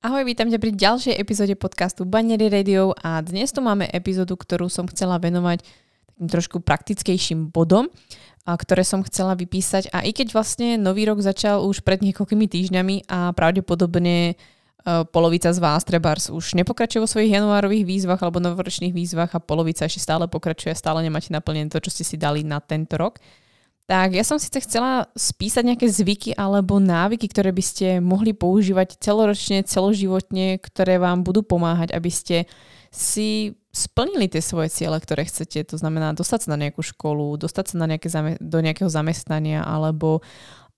Ahoj, vítam ťa pri ďalšej epizóde podcastu Banery Radio a dnes tu máme epizódu, ktorú som chcela venovať takým trošku praktickejším bodom, a ktoré som chcela vypísať. A i keď vlastne nový rok začal už pred niekoľkými týždňami a pravdepodobne uh, polovica z vás, trebárs, už nepokračuje vo svojich januárových výzvach alebo novoročných výzvach a polovica ešte stále pokračuje, stále nemáte naplnené to, čo ste si dali na tento rok, tak ja som síce chcela spísať nejaké zvyky alebo návyky, ktoré by ste mohli používať celoročne, celoživotne, ktoré vám budú pomáhať, aby ste si splnili tie svoje ciele, ktoré chcete. To znamená dostať sa na nejakú školu, dostať sa na nejaké zame- do nejakého zamestnania alebo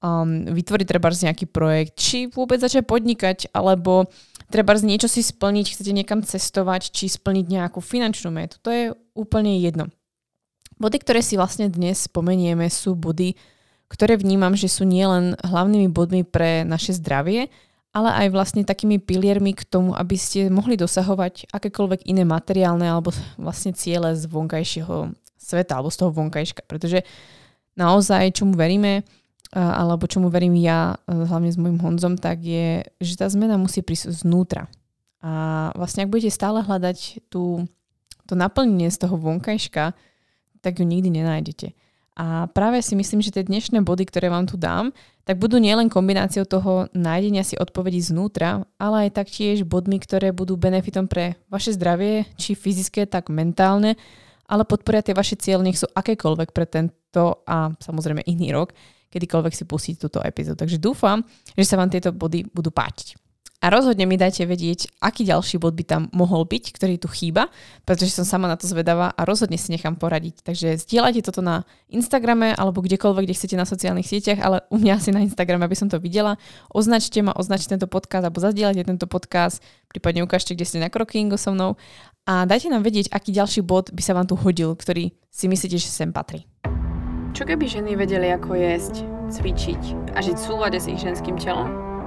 um, vytvoriť treba nejaký projekt, či vôbec začať podnikať, alebo treba niečo si splniť, chcete niekam cestovať, či splniť nejakú finančnú metu. To je úplne jedno. Body, ktoré si vlastne dnes spomenieme, sú body, ktoré vnímam, že sú nielen hlavnými bodmi pre naše zdravie, ale aj vlastne takými piliermi k tomu, aby ste mohli dosahovať akékoľvek iné materiálne alebo vlastne ciele z vonkajšieho sveta alebo z toho vonkajška. Pretože naozaj, čomu veríme, alebo čomu verím ja, hlavne s môjim Honzom, tak je, že tá zmena musí prísť znútra. A vlastne ak budete stále hľadať tú, to naplnenie z toho vonkajška, tak ju nikdy nenájdete. A práve si myslím, že tie dnešné body, ktoré vám tu dám, tak budú nielen kombináciou toho nájdenia si odpovedí znútra, ale aj taktiež bodmi, ktoré budú benefitom pre vaše zdravie, či fyzické, tak mentálne, ale podporia tie vaše cieľ, nech sú akékoľvek pre tento a samozrejme iný rok, kedykoľvek si pustiť túto epizódu. Takže dúfam, že sa vám tieto body budú páčiť. A rozhodne mi dajte vedieť, aký ďalší bod by tam mohol byť, ktorý tu chýba, pretože som sama na to zvedavá a rozhodne si nechám poradiť. Takže zdieľajte toto na Instagrame alebo kdekoľvek, kde chcete na sociálnych sieťach, ale u mňa asi na Instagrame, aby som to videla. Označte ma, označte tento podcast alebo zazdieľajte tento podcast, prípadne ukážte, kde ste na krokingu so mnou a dajte nám vedieť, aký ďalší bod by sa vám tu hodil, ktorý si myslíte, že sem patrí. Čo keby ženy vedeli, ako jesť, cvičiť a žiť v súlade s ich ženským telom?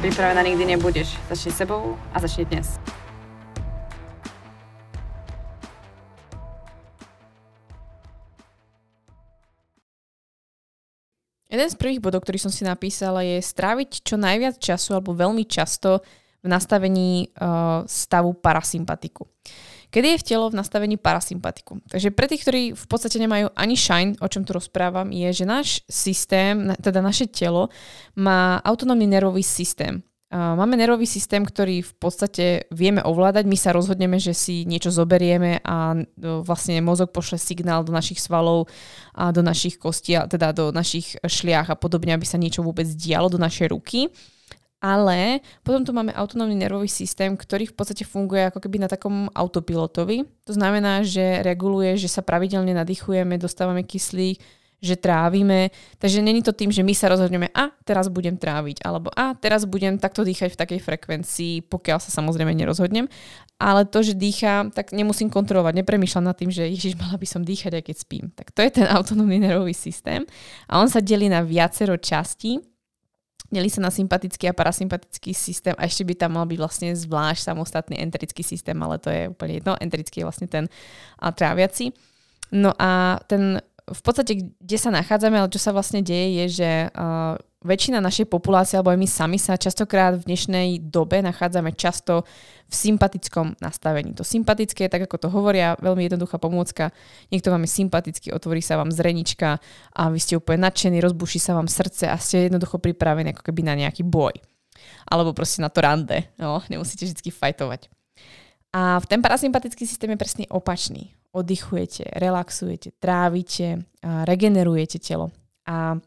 Pripravená nikdy nebudeš. Začni sebou a začni dnes. Jeden z prvých bodov, ktorý som si napísala, je stráviť čo najviac času alebo veľmi často v nastavení uh, stavu parasympatiku kedy je v telo v nastavení parasympatiku. Takže pre tých, ktorí v podstate nemajú ani shine, o čom tu rozprávam, je, že náš systém, teda naše telo má autonómny nervový systém. Máme nervový systém, ktorý v podstate vieme ovládať. My sa rozhodneme, že si niečo zoberieme a vlastne mozog pošle signál do našich svalov a do našich kostí, teda do našich šliach a podobne, aby sa niečo vôbec dialo do našej ruky ale potom tu máme autonómny nervový systém, ktorý v podstate funguje ako keby na takom autopilotovi. To znamená, že reguluje, že sa pravidelne nadýchujeme, dostávame kyslík, že trávime. Takže není to tým, že my sa rozhodneme, a teraz budem tráviť, alebo a teraz budem takto dýchať v takej frekvencii, pokiaľ sa samozrejme nerozhodnem. Ale to, že dýcham, tak nemusím kontrolovať, nepremýšľam nad tým, že ježiš, mala by som dýchať, aj keď spím. Tak to je ten autonómny nervový systém. A on sa delí na viacero častí Delí sa na sympatický a parasympatický systém a ešte by tam mal byť vlastne zvlášť samostatný enterický systém, ale to je úplne jedno. Enterický je vlastne ten a, tráviaci. No a ten v podstate, kde sa nachádzame, ale čo sa vlastne deje, je, že uh, väčšina našej populácie, alebo aj my sami sa častokrát v dnešnej dobe nachádzame často v sympatickom nastavení. To sympatické, tak ako to hovoria, veľmi jednoduchá pomôcka. Niekto vám je sympatický, otvorí sa vám zrenička a vy ste úplne nadšení, rozbuší sa vám srdce a ste jednoducho pripravení ako keby na nejaký boj. Alebo proste na to rande. No, nemusíte vždy fajtovať. A v ten parasympatický systém je presne opačný. Oddychujete, relaxujete, trávite, regenerujete telo. A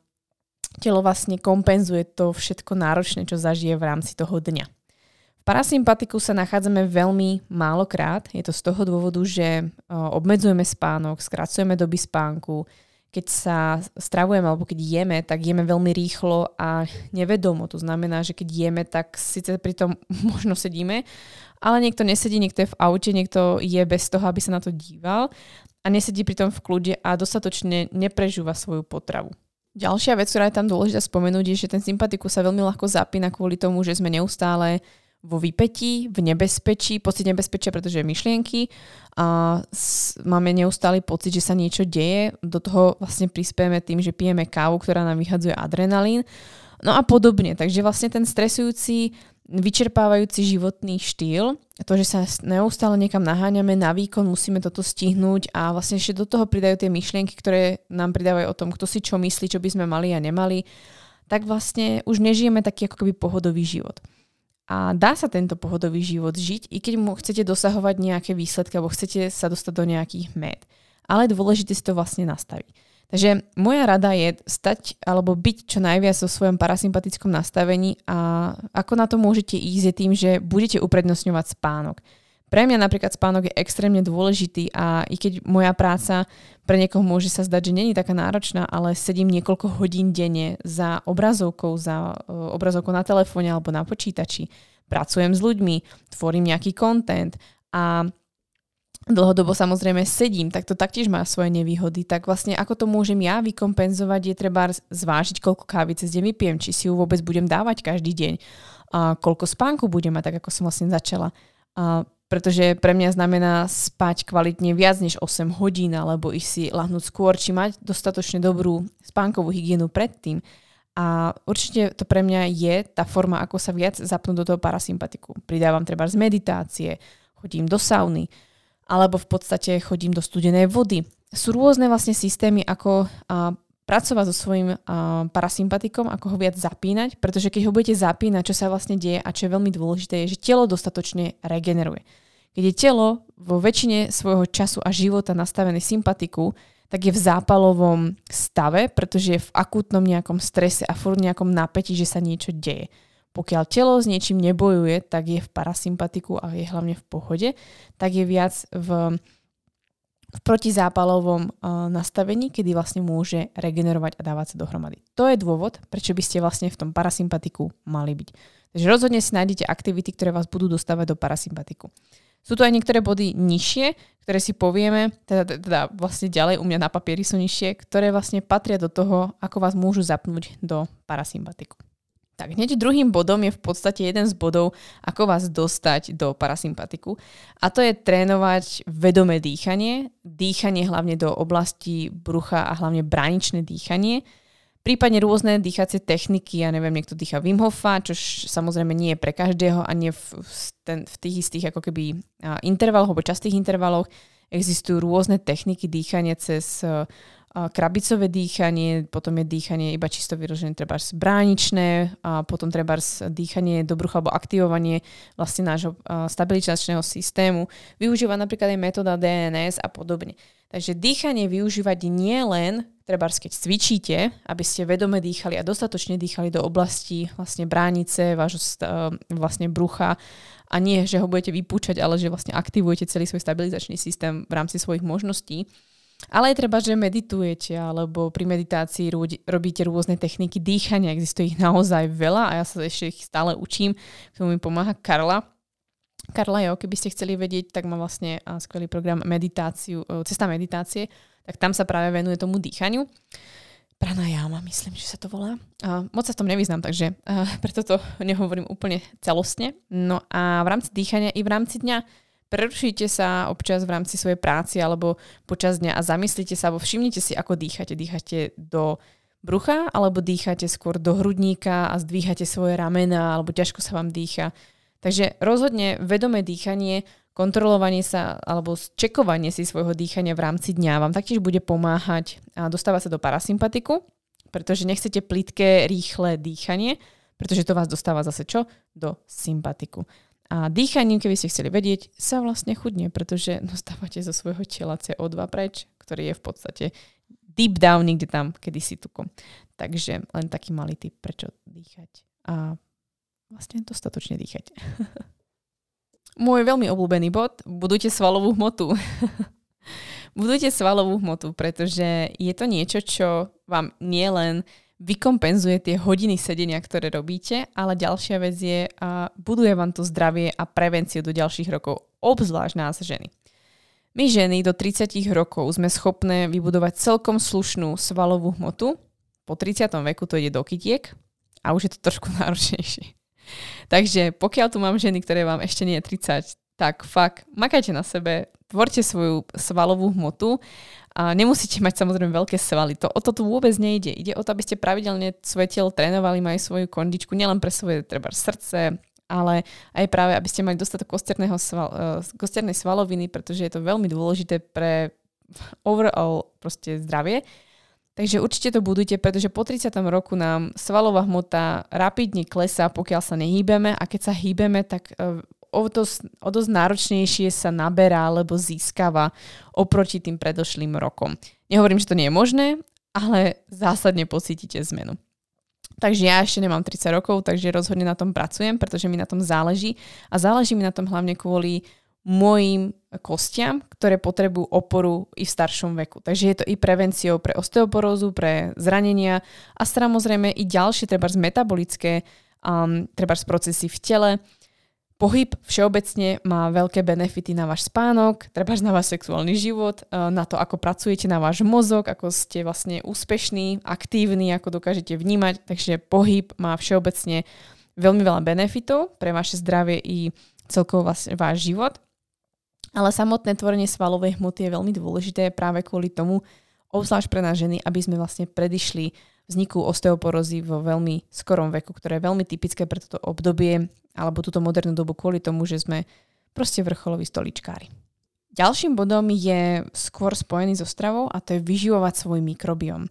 telo vlastne kompenzuje to všetko náročné, čo zažije v rámci toho dňa. V parasympatiku sa nachádzame veľmi málokrát. Je to z toho dôvodu, že obmedzujeme spánok, skracujeme doby spánku, keď sa stravujeme alebo keď jeme, tak jeme veľmi rýchlo a nevedomo. To znamená, že keď jeme, tak síce pri tom možno sedíme ale niekto nesedí, niekto je v aute, niekto je bez toho, aby sa na to díval a nesedí pritom v kľude a dostatočne neprežúva svoju potravu. Ďalšia vec, ktorá je tam dôležitá spomenúť, je, že ten sympatikus sa veľmi ľahko zapína kvôli tomu, že sme neustále vo vypetí, v nebezpečí, pocit nebezpečia, pretože myšlienky a s, máme neustály pocit, že sa niečo deje. Do toho vlastne prispieme tým, že pijeme kávu, ktorá nám vyhadzuje adrenalín. No a podobne. Takže vlastne ten stresujúci, vyčerpávajúci životný štýl, to, že sa neustále niekam naháňame na výkon, musíme toto stihnúť a vlastne ešte do toho pridajú tie myšlienky, ktoré nám pridávajú o tom, kto si čo myslí, čo by sme mali a nemali, tak vlastne už nežijeme taký ako keby pohodový život. A dá sa tento pohodový život žiť, i keď mu chcete dosahovať nejaké výsledky alebo chcete sa dostať do nejakých med. Ale je dôležité si to vlastne nastaviť. Takže moja rada je stať alebo byť čo najviac so svojom parasympatickom nastavení a ako na to môžete ísť je tým, že budete uprednostňovať spánok. Pre mňa napríklad spánok je extrémne dôležitý a i keď moja práca pre niekoho môže sa zdať, že není taká náročná, ale sedím niekoľko hodín denne za obrazovkou, za e, obrazovkou na telefóne alebo na počítači, pracujem s ľuďmi, tvorím nejaký content a dlhodobo samozrejme sedím, tak to taktiež má svoje nevýhody. Tak vlastne ako to môžem ja vykompenzovať, je treba zvážiť, koľko kávy cez deň vypijem, či si ju vôbec budem dávať každý deň, a koľko spánku budem mať, tak ako som vlastne začala. A pretože pre mňa znamená spať kvalitne viac než 8 hodín, alebo ísť si lahnúť skôr, či mať dostatočne dobrú spánkovú hygienu predtým. A určite to pre mňa je tá forma, ako sa viac zapnúť do toho parasympatiku. Pridávam treba z meditácie, chodím do sauny, alebo v podstate chodím do studenej vody. Sú rôzne vlastne systémy, ako a, pracovať so svojím a, parasympatikom, ako ho viac zapínať, pretože keď ho budete zapínať, čo sa vlastne deje a čo je veľmi dôležité, je, že telo dostatočne regeneruje. Keď je telo vo väčšine svojho času a života nastavené sympatiku, tak je v zápalovom stave, pretože je v akútnom nejakom strese a furt nejakom napätí, že sa niečo deje. Pokiaľ telo s niečím nebojuje, tak je v parasympatiku a je hlavne v pohode, tak je viac v, v protizápalovom uh, nastavení, kedy vlastne môže regenerovať a dávať sa dohromady. To je dôvod, prečo by ste vlastne v tom parasympatiku mali byť. Takže rozhodne si nájdete aktivity, ktoré vás budú dostávať do parasympatiku. Sú tu aj niektoré body nižšie, ktoré si povieme, teda, teda vlastne ďalej u mňa na papieri sú nižšie, ktoré vlastne patria do toho, ako vás môžu zapnúť do parasympatiku. Tak hneď druhým bodom je v podstate jeden z bodov, ako vás dostať do parasympatiku. A to je trénovať vedomé dýchanie, dýchanie hlavne do oblasti brucha a hlavne bráničné dýchanie Prípadne rôzne dýchacie techniky, ja neviem, niekto dýcha Wim Hofa, čo samozrejme nie je pre každého a nie v, ten, v tých istých ako keby intervaloch alebo častých intervaloch. Existujú rôzne techniky dýchania cez krabicové dýchanie, potom je dýchanie iba čisto vyrožené treba bráničné, a potom treba dýchanie do brucha alebo aktivovanie vlastne nášho stabilizačného systému. Využíva napríklad aj metóda DNS a podobne. Takže dýchanie využívať nie len treba keď cvičíte, aby ste vedome dýchali a dostatočne dýchali do oblasti vlastne bránice, vášho vlastne brucha a nie, že ho budete vypúčať, ale že vlastne aktivujete celý svoj stabilizačný systém v rámci svojich možností. Ale je treba, že meditujete, alebo pri meditácii robíte rôzne techniky dýchania. Existuje ich naozaj veľa a ja sa ešte ich stále učím. K tomu mi pomáha Karla. Karla, jo, keby ste chceli vedieť, tak má vlastne skvelý program meditáciu, cesta meditácie, tak tam sa práve venuje tomu dýchaniu. Pranayama, myslím, že sa to volá. Uh, moc sa v tom nevyznám, takže uh, preto to nehovorím úplne celostne. No a v rámci dýchania i v rámci dňa prerušite sa občas v rámci svojej práci alebo počas dňa a zamyslite sa, alebo všimnite si, ako dýchate. Dýchate do brucha alebo dýchate skôr do hrudníka a zdvíhate svoje ramena alebo ťažko sa vám dýcha. Takže rozhodne vedomé dýchanie kontrolovanie sa alebo čekovanie si svojho dýchania v rámci dňa vám taktiež bude pomáhať a dostávať sa do parasympatiku, pretože nechcete plitké, rýchle dýchanie, pretože to vás dostáva zase čo? Do sympatiku. A dýchaním, keby ste chceli vedieť, sa vlastne chudne, pretože dostávate zo svojho tela CO2 preč, ktorý je v podstate deep down niekde tam, kedy si tukom. Takže len taký malý tip, prečo dýchať. A vlastne dostatočne dýchať. Môj veľmi obľúbený bod, budujte svalovú hmotu. budujte svalovú hmotu, pretože je to niečo, čo vám nielen vykompenzuje tie hodiny sedenia, ktoré robíte, ale ďalšia vec je, a buduje vám to zdravie a prevenciu do ďalších rokov, obzvlášť nás ženy. My ženy do 30 rokov sme schopné vybudovať celkom slušnú svalovú hmotu, po 30. veku to ide do kytiek a už je to trošku náročnejšie. Takže pokiaľ tu mám ženy, ktoré vám ešte nie je 30, tak fakt, makajte na sebe, tvorte svoju svalovú hmotu a nemusíte mať samozrejme veľké svaly. To, o to tu vôbec nejde. Ide o to, aby ste pravidelne svoje telo trénovali, mali svoju kondičku, nielen pre svoje treba srdce, ale aj práve, aby ste mali dostatok kosterného sval, uh, kosternej svaloviny, pretože je to veľmi dôležité pre overall proste zdravie. Takže určite to budujte, pretože po 30. roku nám svalová hmota rapidne klesá, pokiaľ sa nehýbeme a keď sa hýbeme, tak e, o dosť, o dosť náročnejšie sa naberá alebo získava oproti tým predošlým rokom. Nehovorím, že to nie je možné, ale zásadne pocítite zmenu. Takže ja ešte nemám 30 rokov, takže rozhodne na tom pracujem, pretože mi na tom záleží. A záleží mi na tom hlavne kvôli mojim kostiam, ktoré potrebujú oporu i v staršom veku. Takže je to i prevenciou pre osteoporózu, pre zranenia a samozrejme i ďalšie treba z metabolické um, treba z procesy v tele. Pohyb všeobecne má veľké benefity na váš spánok, treba na váš sexuálny život, uh, na to, ako pracujete na váš mozog, ako ste vlastne úspešní, aktívni, ako dokážete vnímať. Takže pohyb má všeobecne veľmi veľa benefitov pre vaše zdravie i celkovo váš život. Ale samotné tvorenie svalovej hmoty je veľmi dôležité práve kvôli tomu, obzvlášť pre nás ženy, aby sme vlastne predišli vzniku osteoporózy vo veľmi skorom veku, ktoré je veľmi typické pre toto obdobie alebo túto modernú dobu kvôli tomu, že sme proste vrcholoví stoličkári. Ďalším bodom je skôr spojený so stravou a to je vyživovať svoj mikrobiom.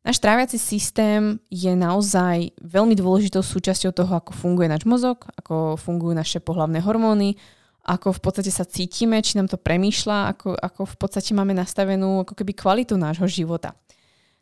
Náš tráviaci systém je naozaj veľmi dôležitou súčasťou toho, ako funguje náš mozog, ako fungujú naše pohlavné hormóny, ako v podstate sa cítime, či nám to premýšľa, ako, ako v podstate máme nastavenú ako keby kvalitu nášho života.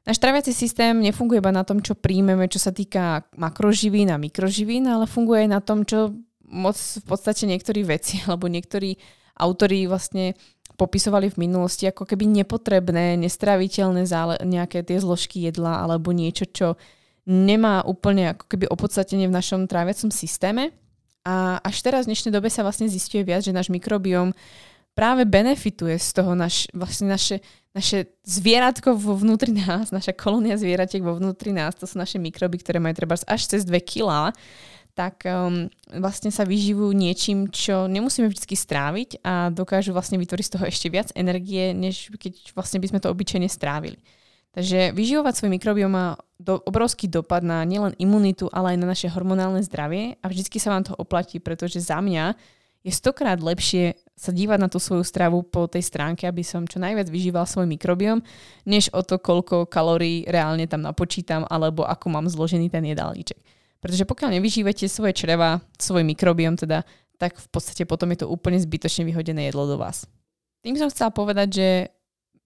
Náš traviaci systém nefunguje iba na tom, čo príjmeme, čo sa týka makroživín a mikroživín, ale funguje aj na tom, čo moc v podstate niektorí veci alebo niektorí autori vlastne popisovali v minulosti ako keby nepotrebné, nestraviteľné zále, nejaké tie zložky jedla alebo niečo, čo nemá úplne ako keby opodstatenie v našom tráviacom systéme. A až teraz v dnešnej dobe sa vlastne zistuje viac, že náš mikrobióm práve benefituje z toho naš, vlastne naše, naše zvieratko vo vnútri nás, naša kolónia zvieratiek vo vnútri nás, to sú naše mikroby, ktoré majú treba až cez 2 kg, tak um, vlastne sa vyživujú niečím, čo nemusíme vždy stráviť a dokážu vlastne vytvoriť z toho ešte viac energie, než keď vlastne by sme to obyčajne strávili. Takže vyživovať svoj mikrobiom má do, obrovský dopad na nielen imunitu, ale aj na naše hormonálne zdravie a vždycky sa vám to oplatí, pretože za mňa je stokrát lepšie sa dívať na tú svoju stravu po tej stránke, aby som čo najviac vyžíval svoj mikrobiom, než o to, koľko kalórií reálne tam napočítam, alebo ako mám zložený ten jedálniček. Pretože pokiaľ nevyžívate svoje čreva, svoj mikrobiom teda, tak v podstate potom je to úplne zbytočne vyhodené jedlo do vás. Tým som chcela povedať, že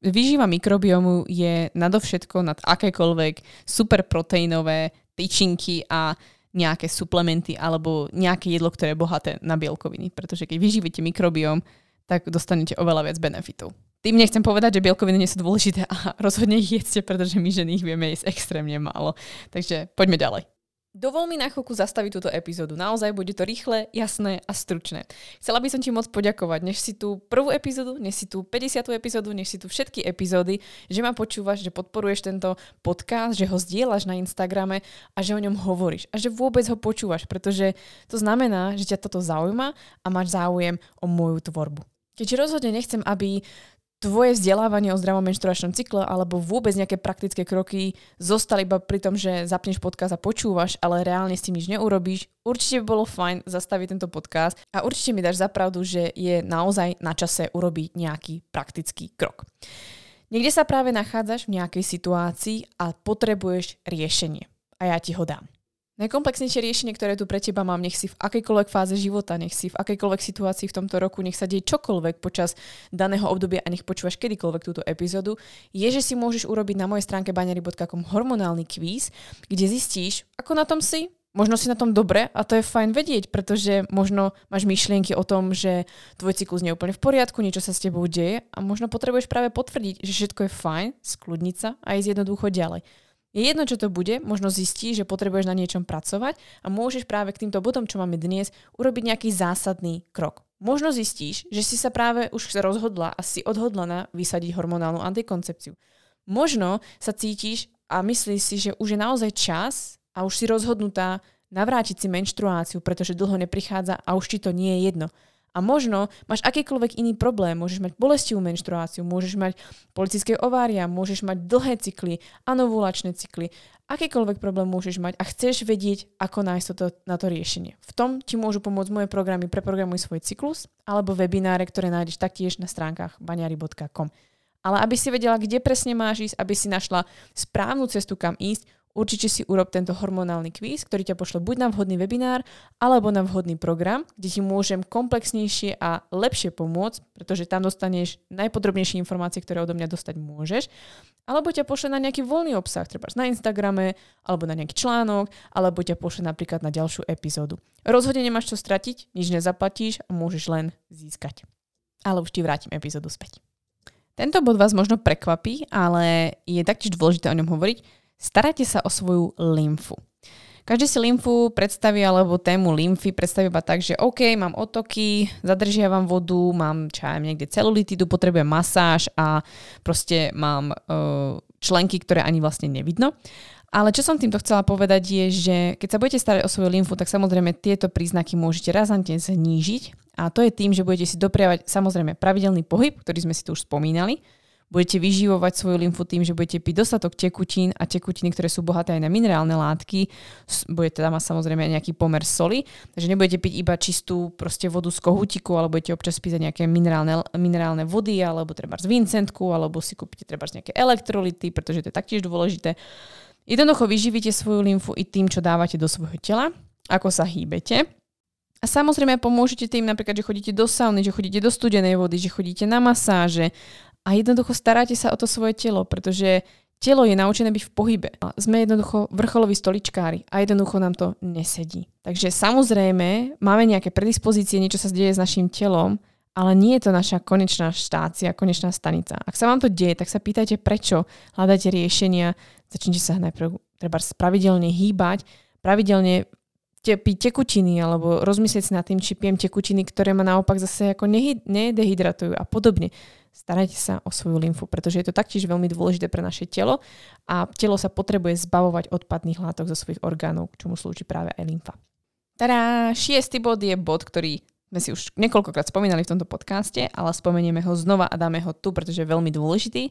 Výživa mikrobiomu je nadovšetko nad akékoľvek superproteínové tyčinky a nejaké suplementy alebo nejaké jedlo, ktoré je bohaté na bielkoviny. Pretože keď vyživíte mikrobiom, tak dostanete oveľa viac benefitov. Tým nechcem povedať, že bielkoviny nie sú dôležité a rozhodne ich jedzte, pretože my ženy ich vieme jesť extrémne málo. Takže poďme ďalej. Dovol mi na chvíľku zastaviť túto epizódu. Naozaj bude to rýchle, jasné a stručné. Chcela by som ti moc poďakovať, než si tú prvú epizódu, než si tú 50. epizódu, než si tu všetky epizódy, že ma počúvaš, že podporuješ tento podcast, že ho zdieľaš na Instagrame a že o ňom hovoríš a že vôbec ho počúvaš, pretože to znamená, že ťa toto zaujíma a máš záujem o moju tvorbu. Keďže rozhodne nechcem, aby tvoje vzdelávanie o zdravom menštruačnom cykle alebo vôbec nejaké praktické kroky zostali iba pri tom, že zapneš podcast a počúvaš, ale reálne s tým nič neurobíš, určite by bolo fajn zastaviť tento podcast a určite mi dáš zapravdu, že je naozaj na čase urobiť nejaký praktický krok. Niekde sa práve nachádzaš v nejakej situácii a potrebuješ riešenie a ja ti ho dám. Najkomplexnejšie riešenie, ktoré tu pre teba mám, nech si v akejkoľvek fáze života, nech si v akejkoľvek situácii v tomto roku, nech sa deje čokoľvek počas daného obdobia a nech počúvaš kedykoľvek túto epizódu, je, že si môžeš urobiť na mojej stránke banery.com hormonálny kvíz, kde zistíš, ako na tom si, Možno si na tom dobre a to je fajn vedieť, pretože možno máš myšlienky o tom, že tvoj cyklus nie je úplne v poriadku, niečo sa s tebou deje a možno potrebuješ práve potvrdiť, že všetko je fajn, skľudniť sa a ísť jednoducho ďalej. Je jedno, čo to bude, možno zistí, že potrebuješ na niečom pracovať a môžeš práve k týmto bodom, čo máme dnes, urobiť nejaký zásadný krok. Možno zistíš, že si sa práve už rozhodla a si odhodlaná vysadiť hormonálnu antikoncepciu. Možno sa cítiš a myslíš si, že už je naozaj čas a už si rozhodnutá navrátiť si menštruáciu, pretože dlho neprichádza a už ti to nie je jedno. A možno máš akýkoľvek iný problém, môžeš mať bolestivú menštruáciu, môžeš mať politické ovária, môžeš mať dlhé cykly, anovulačné cykly, akýkoľvek problém môžeš mať a chceš vedieť, ako nájsť to, na to riešenie. V tom ti môžu pomôcť moje programy Preprogramuj svoj cyklus alebo webináre, ktoré nájdeš taktiež na stránkach baňary.com. Ale aby si vedela, kde presne máš ísť, aby si našla správnu cestu, kam ísť, určite si urob tento hormonálny kvíz, ktorý ťa pošle buď na vhodný webinár, alebo na vhodný program, kde ti môžem komplexnejšie a lepšie pomôcť, pretože tam dostaneš najpodrobnejšie informácie, ktoré odo mňa dostať môžeš, alebo ťa pošle na nejaký voľný obsah, treba na Instagrame, alebo na nejaký článok, alebo ťa pošle napríklad na ďalšiu epizódu. Rozhodne nemáš čo stratiť, nič nezaplatíš a môžeš len získať. Ale už ti vrátim epizódu späť. Tento bod vás možno prekvapí, ale je taktiež dôležité o ňom hovoriť, Starajte sa o svoju lymfu. Každý si lymfu predstaví, alebo tému lymfy predstaví iba tak, že OK, mám otoky, zadržiavam vodu, mám čo niekde celulitidu, potrebujem masáž a proste mám uh, členky, ktoré ani vlastne nevidno. Ale čo som týmto chcela povedať je, že keď sa budete starať o svoju lymfu, tak samozrejme tieto príznaky môžete razantne znížiť a to je tým, že budete si dopriavať samozrejme pravidelný pohyb, ktorý sme si tu už spomínali, Budete vyživovať svoju lymfu tým, že budete piť dostatok tekutín a tekutiny, ktoré sú bohaté aj na minerálne látky. Budete tam mať samozrejme nejaký pomer soli, takže nebudete piť iba čistú proste vodu z kohútiku, ale budete občas piť nejaké minerálne, minerálne vody, alebo treba z Vincentku, alebo si kúpite treba nejaké elektrolity, pretože to je taktiež dôležité. Jednoducho vyživíte svoju lymfu i tým, čo dávate do svojho tela, ako sa hýbete. A samozrejme pomôžete tým napríklad, že chodíte do sauny, že chodíte do studenej vody, že chodíte na masáže a jednoducho staráte sa o to svoje telo, pretože telo je naučené byť v pohybe. Sme jednoducho vrcholoví stoličkári a jednoducho nám to nesedí. Takže samozrejme máme nejaké predispozície, niečo sa deje s našim telom, ale nie je to naša konečná štácia, konečná stanica. Ak sa vám to deje, tak sa pýtajte prečo, hľadajte riešenia, začnite sa najprv treba pravidelne hýbať, pravidelne piť tekutiny alebo rozmyslieť si nad tým, či pijem tekutiny, ktoré ma naopak zase ako nehy, nedehydratujú a podobne. Starajte sa o svoju lymfu, pretože je to taktiež veľmi dôležité pre naše telo a telo sa potrebuje zbavovať odpadných látok zo svojich orgánov, k čomu slúži práve aj lymfa. Teda šiestý bod je bod, ktorý sme si už niekoľkokrát spomínali v tomto podcaste, ale spomenieme ho znova a dáme ho tu, pretože je veľmi dôležitý.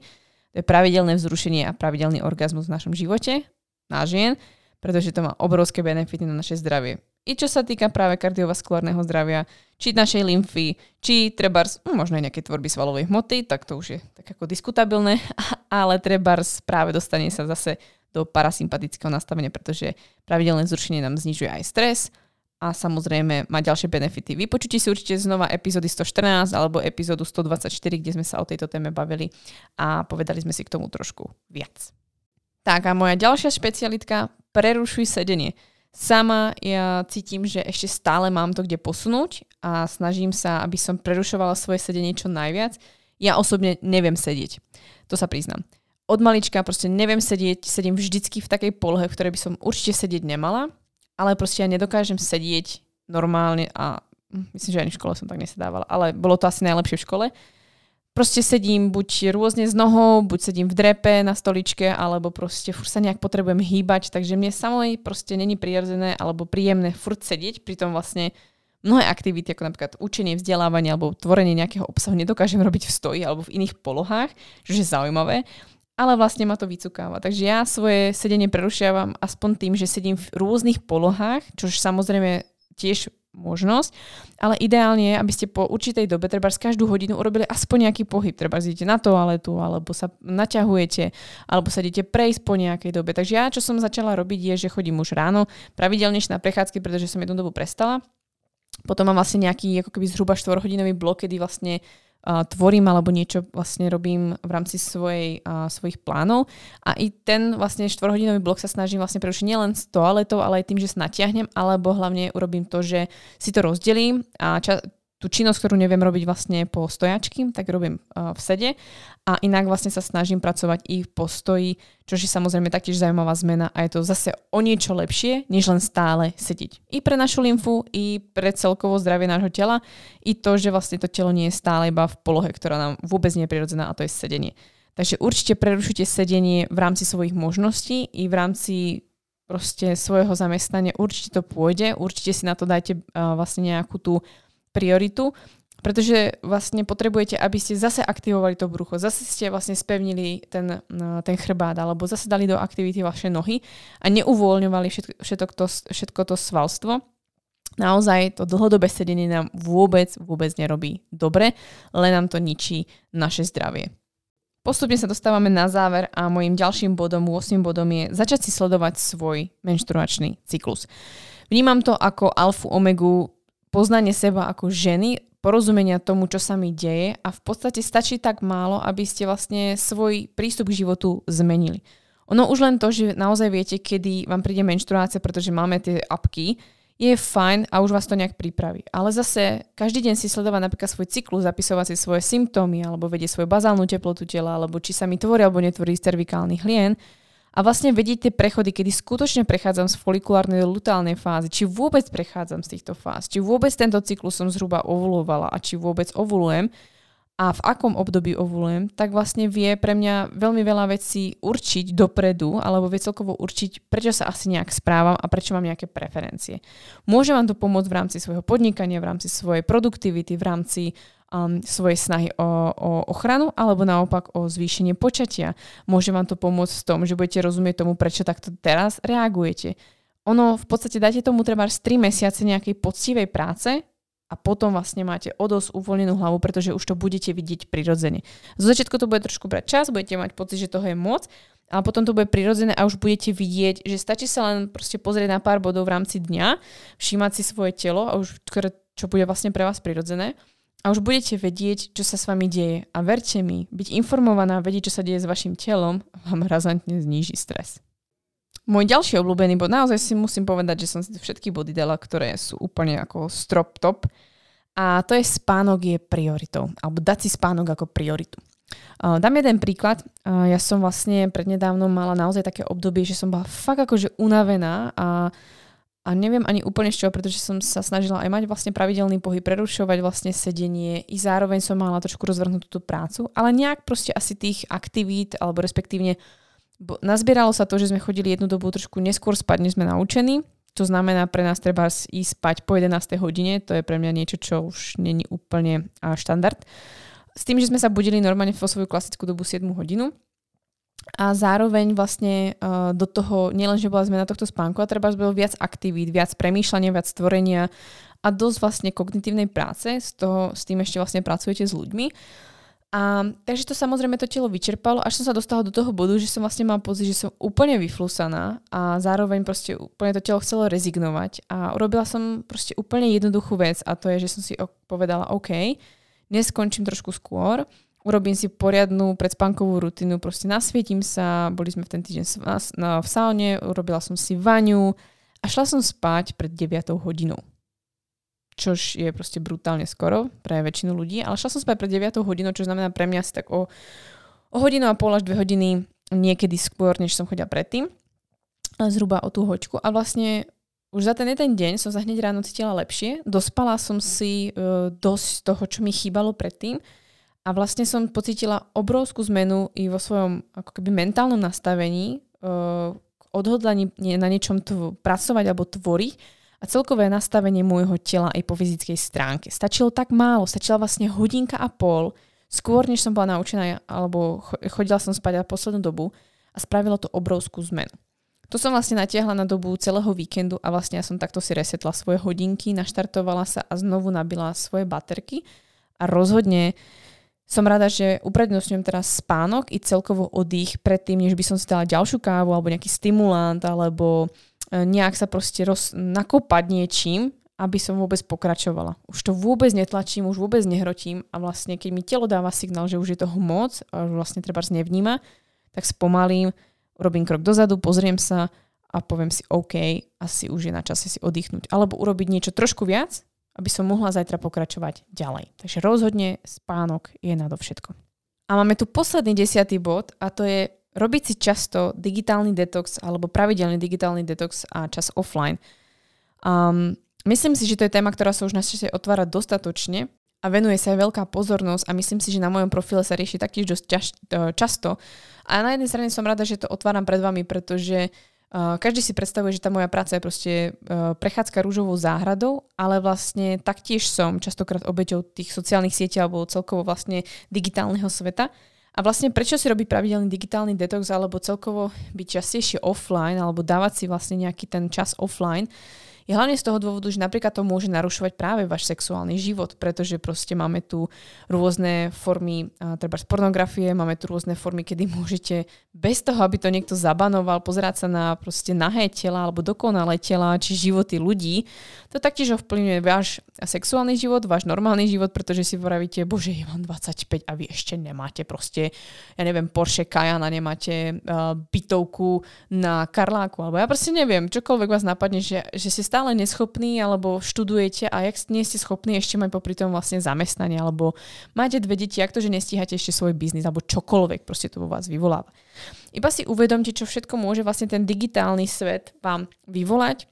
To je pravidelné vzrušenie a pravidelný orgazmus v našom živote, na žien pretože to má obrovské benefity na naše zdravie. I čo sa týka práve kardiovaskulárneho zdravia, či našej lymfy, či treba hm, možno aj nejaké tvorby svalovej hmoty, tak to už je tak ako diskutabilné, ale treba práve dostane sa zase do parasympatického nastavenia, pretože pravidelné zrušenie nám znižuje aj stres a samozrejme má ďalšie benefity. Vypočujte si určite znova epizódy 114 alebo epizódu 124, kde sme sa o tejto téme bavili a povedali sme si k tomu trošku viac. Tak a moja ďalšia špecialitka, prerušuj sedenie. Sama ja cítim, že ešte stále mám to kde posunúť a snažím sa, aby som prerušovala svoje sedenie čo najviac. Ja osobne neviem sedieť. To sa priznám. Od malička proste neviem sedieť, sedím vždycky v takej polohe, v ktorej by som určite sedieť nemala, ale proste ja nedokážem sedieť normálne a hm, myslím, že ani v škole som tak nesedávala, ale bolo to asi najlepšie v škole proste sedím buď rôzne z nohou, buď sedím v drepe na stoličke, alebo proste furt sa nejak potrebujem hýbať, takže mne samej proste není prirodzené alebo príjemné furt sedieť, pritom vlastne mnohé aktivity, ako napríklad učenie, vzdelávanie alebo tvorenie nejakého obsahu nedokážem robiť v stoji alebo v iných polohách, čo je zaujímavé, ale vlastne ma to vycukáva. Takže ja svoje sedenie prerušiavam aspoň tým, že sedím v rôznych polohách, čo samozrejme tiež možnosť, ale ideálne je, aby ste po určitej dobe, treba každú hodinu urobili aspoň nejaký pohyb, treba idete na toaletu, alebo sa naťahujete, alebo sa idete prejsť po nejakej dobe. Takže ja, čo som začala robiť, je, že chodím už ráno pravidelnejšie na prechádzky, pretože som jednu dobu prestala. Potom mám vlastne nejaký ako keby zhruba 4-hodinový blok, kedy vlastne tvorím alebo niečo vlastne robím v rámci svojej, uh, svojich plánov. A i ten vlastne 4-hodinový blok sa snažím vlastne prerušiť nielen z toaletou, ale aj tým, že sa natiahnem, alebo hlavne urobím to, že si to rozdelím a ča- tú činnosť, ktorú neviem robiť vlastne po stojačky, tak robím uh, v sede a inak vlastne sa snažím pracovať i v postoji, čo je samozrejme taktiež zaujímavá zmena a je to zase o niečo lepšie, než len stále sedieť. I pre našu lymfu, i pre celkovo zdravie nášho tela, i to, že vlastne to telo nie je stále iba v polohe, ktorá nám vôbec nie je prirodzená a to je sedenie. Takže určite prerušite sedenie v rámci svojich možností i v rámci proste svojho zamestnania. Určite to pôjde, určite si na to dajte uh, vlastne nejakú tú prioritu, pretože vlastne potrebujete, aby ste zase aktivovali to brucho, zase ste vlastne spevnili ten, no, ten chrbát, alebo zase dali do aktivity vaše nohy a neuvoľňovali všetko, všetko, to, všetko to svalstvo. Naozaj to dlhodobé sedenie nám vôbec, vôbec nerobí dobre, len nám to ničí naše zdravie. Postupne sa dostávame na záver a môjim ďalším bodom, 8 bodom je začať si sledovať svoj menštruačný cyklus. Vnímam to ako alfu omegu poznanie seba ako ženy, porozumenia tomu, čo sa mi deje a v podstate stačí tak málo, aby ste vlastne svoj prístup k životu zmenili. Ono už len to, že naozaj viete, kedy vám príde menštruácia, pretože máme tie apky, je fajn a už vás to nejak pripraví. Ale zase každý deň si sledovať napríklad svoj cyklus, zapisovať si svoje symptómy alebo vedieť svoju bazálnu teplotu tela, alebo či sa mi tvorí alebo netvorí cervikálny hlien, a vlastne vedieť tie prechody, kedy skutočne prechádzam z folikulárnej do lutálnej fázy, či vôbec prechádzam z týchto fáz, či vôbec tento cyklus som zhruba ovulovala a či vôbec ovulujem a v akom období ovulujem, tak vlastne vie pre mňa veľmi veľa vecí určiť dopredu, alebo vie celkovo určiť, prečo sa asi nejak správam a prečo mám nejaké preferencie. Môže vám to pomôcť v rámci svojho podnikania, v rámci svojej produktivity, v rámci um, svojej snahy o, o ochranu alebo naopak o zvýšenie počatia. Môže vám to pomôcť v tom, že budete rozumieť tomu, prečo takto teraz reagujete. Ono v podstate dáte tomu treba 3 mesiace nejakej poctivej práce a potom vlastne máte o dosť uvoľnenú hlavu, pretože už to budete vidieť prirodzene. Zo začiatku to bude trošku brať čas, budete mať pocit, že toho je moc, ale potom to bude prirodzené a už budete vidieť, že stačí sa len proste pozrieť na pár bodov v rámci dňa, všímať si svoje telo a už čo bude vlastne pre vás prirodzené a už budete vedieť, čo sa s vami deje. A verte mi, byť informovaná a vedieť, čo sa deje s vašim telom, vám razantne zníži stres. Môj ďalší obľúbený bod, naozaj si musím povedať, že som si všetky body dala, ktoré sú úplne ako strop top. A to je spánok je prioritou. Alebo dať si spánok ako prioritu. Dám jeden príklad. Ja som vlastne prednedávno mala naozaj také obdobie, že som bola fakt akože unavená a uh, a neviem ani úplne z čoho, pretože som sa snažila aj mať vlastne pravidelný pohyb, prerušovať vlastne sedenie i zároveň som mala trošku rozvrhnúť túto prácu, ale nejak proste asi tých aktivít, alebo respektívne bo nazbieralo sa to, že sme chodili jednu dobu trošku neskôr spať, než sme naučení. To znamená pre nás treba ísť spať po 11. hodine, to je pre mňa niečo, čo už není úplne štandard. S tým, že sme sa budili normálne vo svoju klasickú dobu 7 hodinu, a zároveň vlastne uh, do toho, nielen, že bola zmena tohto spánku, a treba bolo viac aktivít, viac premýšľania, viac stvorenia a dosť vlastne kognitívnej práce, z toho, s tým ešte vlastne pracujete s ľuďmi. A, takže to samozrejme to telo vyčerpalo, až som sa dostala do toho bodu, že som vlastne mala pocit, že som úplne vyflusaná a zároveň proste úplne to telo chcelo rezignovať a urobila som proste úplne jednoduchú vec a to je, že som si povedala, OK, dnes skončím trošku skôr, urobím si poriadnu predspánkovú rutinu, proste nasvietím sa, boli sme v ten týždeň v saune, urobila som si vaňu a šla som spať pred 9 hodinou. Čož je proste brutálne skoro pre väčšinu ľudí, ale šla som spať pred 9 hodinou, čo znamená pre mňa asi tak o, o hodinu a pol až 2 hodiny niekedy skôr, než som chodila predtým. Zhruba o tú hoďku. A vlastne už za ten jeden deň som sa hneď ráno cítila lepšie. Dospala som si uh, dosť toho, čo mi chýbalo predtým a vlastne som pocítila obrovskú zmenu i vo svojom ako keby mentálnom nastavení, uh, odhodlaní na niečom tvo- pracovať alebo tvoriť a celkové nastavenie môjho tela aj po fyzickej stránke. Stačilo tak málo, stačila vlastne hodinka a pol, skôr než som bola naučená, alebo chodila som spať na poslednú dobu a spravilo to obrovskú zmenu. To som vlastne natiahla na dobu celého víkendu a vlastne ja som takto si resetla svoje hodinky, naštartovala sa a znovu nabila svoje baterky a rozhodne uh, som rada, že uprednostňujem teraz spánok i celkovo oddych predtým, než by som si dala ďalšiu kávu alebo nejaký stimulant alebo e, nejak sa proste roz, nakopať niečím, aby som vôbec pokračovala. Už to vôbec netlačím, už vôbec nehrotím a vlastne keď mi telo dáva signál, že už je toho moc a vlastne treba nevníma, tak spomalím, robím krok dozadu, pozriem sa a poviem si OK, asi už je na čase si oddychnúť. Alebo urobiť niečo trošku viac, aby som mohla zajtra pokračovať ďalej. Takže rozhodne spánok je nadovšetko. A máme tu posledný desiatý bod a to je robiť si často digitálny detox alebo pravidelný digitálny detox a čas offline. Um, myslím si, že to je téma, ktorá sa už na otvára dostatočne a venuje sa aj veľká pozornosť a myslím si, že na mojom profile sa rieši taktiež dosť ťaž, e, často. A na jednej strane som rada, že to otváram pred vami, pretože každý si predstavuje, že tá moja práca je proste uh, prechádzka rúžovou záhradou, ale vlastne taktiež som častokrát obeťou tých sociálnych sietí alebo celkovo vlastne digitálneho sveta. A vlastne prečo si robiť pravidelný digitálny detox alebo celkovo byť častejšie offline alebo dávať si vlastne nejaký ten čas offline, je hlavne z toho dôvodu, že napríklad to môže narušovať práve váš sexuálny život, pretože proste máme tu rôzne formy treba z pornografie, máme tu rôzne formy, kedy môžete bez toho, aby to niekto zabanoval, pozerať sa na proste nahé tela alebo dokonalé tela, či životy ľudí. To taktiež ovplyvňuje váš sexuálny život, váš normálny život, pretože si vravíte, bože, ja mám 25 a vy ešte nemáte proste, ja neviem, Porsche Cayenne, nemáte uh, bytovku na Karláku, alebo ja proste neviem, čokoľvek vás napadne, že, že ste stále stále neschopní alebo študujete a jak nie ste schopní ešte mať popri tom vlastne zamestnanie alebo máte dve deti, ak to, že nestíhate ešte svoj biznis alebo čokoľvek proste to vo vás vyvoláva. Iba si uvedomte, čo všetko môže vlastne ten digitálny svet vám vyvolať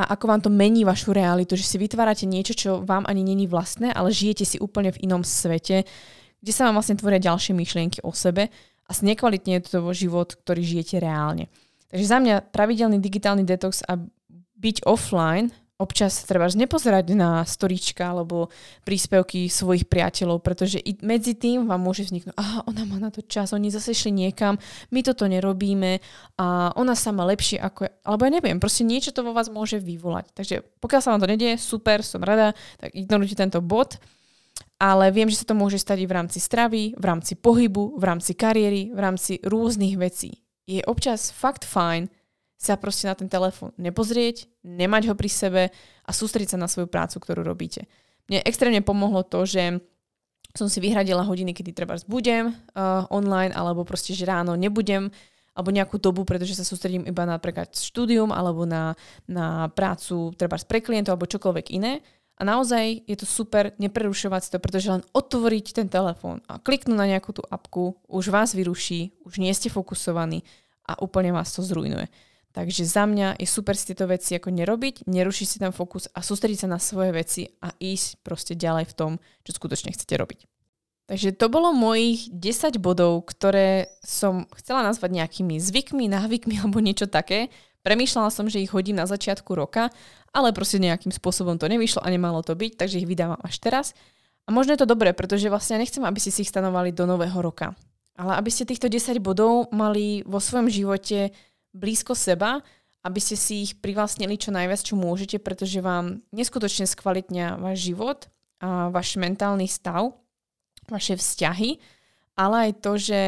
a ako vám to mení vašu realitu, že si vytvárate niečo, čo vám ani není vlastné, ale žijete si úplne v inom svete, kde sa vám vlastne tvoria ďalšie myšlienky o sebe a znekvalitne je to život, ktorý žijete reálne. Takže za mňa pravidelný digitálny detox a byť offline, občas treba nepozerať na storička alebo príspevky svojich priateľov, pretože i medzi tým vám môže vzniknúť, aha, ona má na to čas, oni zase šli niekam, my toto nerobíme a ona sa má lepšie ako, alebo ja neviem, proste niečo to vo vás môže vyvolať. Takže pokiaľ sa vám to nedieje, super, som rada, tak ignorujte tento bod, ale viem, že sa to môže stať v rámci stravy, v rámci pohybu, v rámci kariéry, v rámci rôznych vecí. Je občas fakt fajn sa proste na ten telefón nepozrieť, nemať ho pri sebe a sústrediť sa na svoju prácu, ktorú robíte. Mne extrémne pomohlo to, že som si vyhradila hodiny, kedy treba budem uh, online, alebo proste, že ráno nebudem, alebo nejakú dobu, pretože sa sústredím iba na napríklad štúdium, alebo na, na prácu treba pre klientov, alebo čokoľvek iné. A naozaj je to super neprerušovať si to, pretože len otvoriť ten telefón a kliknúť na nejakú tú apku, už vás vyruší, už nie ste fokusovaní a úplne vás to zrujnuje. Takže za mňa je super si tieto veci ako nerobiť, nerušiť si ten fokus a sústrediť sa na svoje veci a ísť proste ďalej v tom, čo skutočne chcete robiť. Takže to bolo mojich 10 bodov, ktoré som chcela nazvať nejakými zvykmi, návykmi alebo niečo také. Premýšľala som, že ich hodím na začiatku roka, ale proste nejakým spôsobom to nevyšlo a nemalo to byť, takže ich vydávam až teraz. A možno je to dobré, pretože vlastne ja nechcem, aby ste si ich stanovali do nového roka. Ale aby ste týchto 10 bodov mali vo svojom živote blízko seba, aby ste si ich privlastnili čo najviac, čo môžete, pretože vám neskutočne skvalitňa váš život a váš mentálny stav, vaše vzťahy, ale aj to, že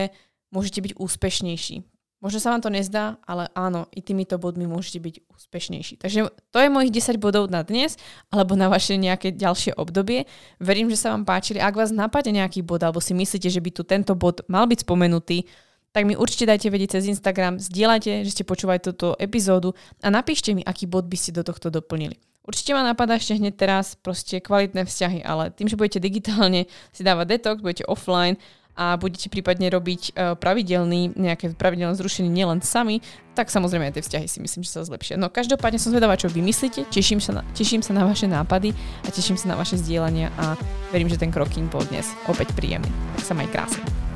môžete byť úspešnejší. Možno sa vám to nezdá, ale áno, i týmito bodmi môžete byť úspešnejší. Takže to je mojich 10 bodov na dnes, alebo na vaše nejaké ďalšie obdobie. Verím, že sa vám páčili. Ak vás napadne nejaký bod, alebo si myslíte, že by tu tento bod mal byť spomenutý, tak mi určite dajte vedieť cez Instagram, zdieľajte, že ste počúvali túto epizódu a napíšte mi, aký bod by ste do tohto doplnili. Určite ma napadá ešte hneď teraz proste kvalitné vzťahy, ale tým, že budete digitálne si dávať detox, budete offline a budete prípadne robiť uh, pravidelný, nejaké pravidelné zrušenie nielen sami, tak samozrejme aj tie vzťahy si myslím, že sa zlepšia. No každopádne som zvedavá, čo vy myslíte, teším sa, na, teším sa na vaše nápady a teším sa na vaše zdieľania a verím, že ten krokin bol dnes opäť príjemný. Tak sa maj krásne.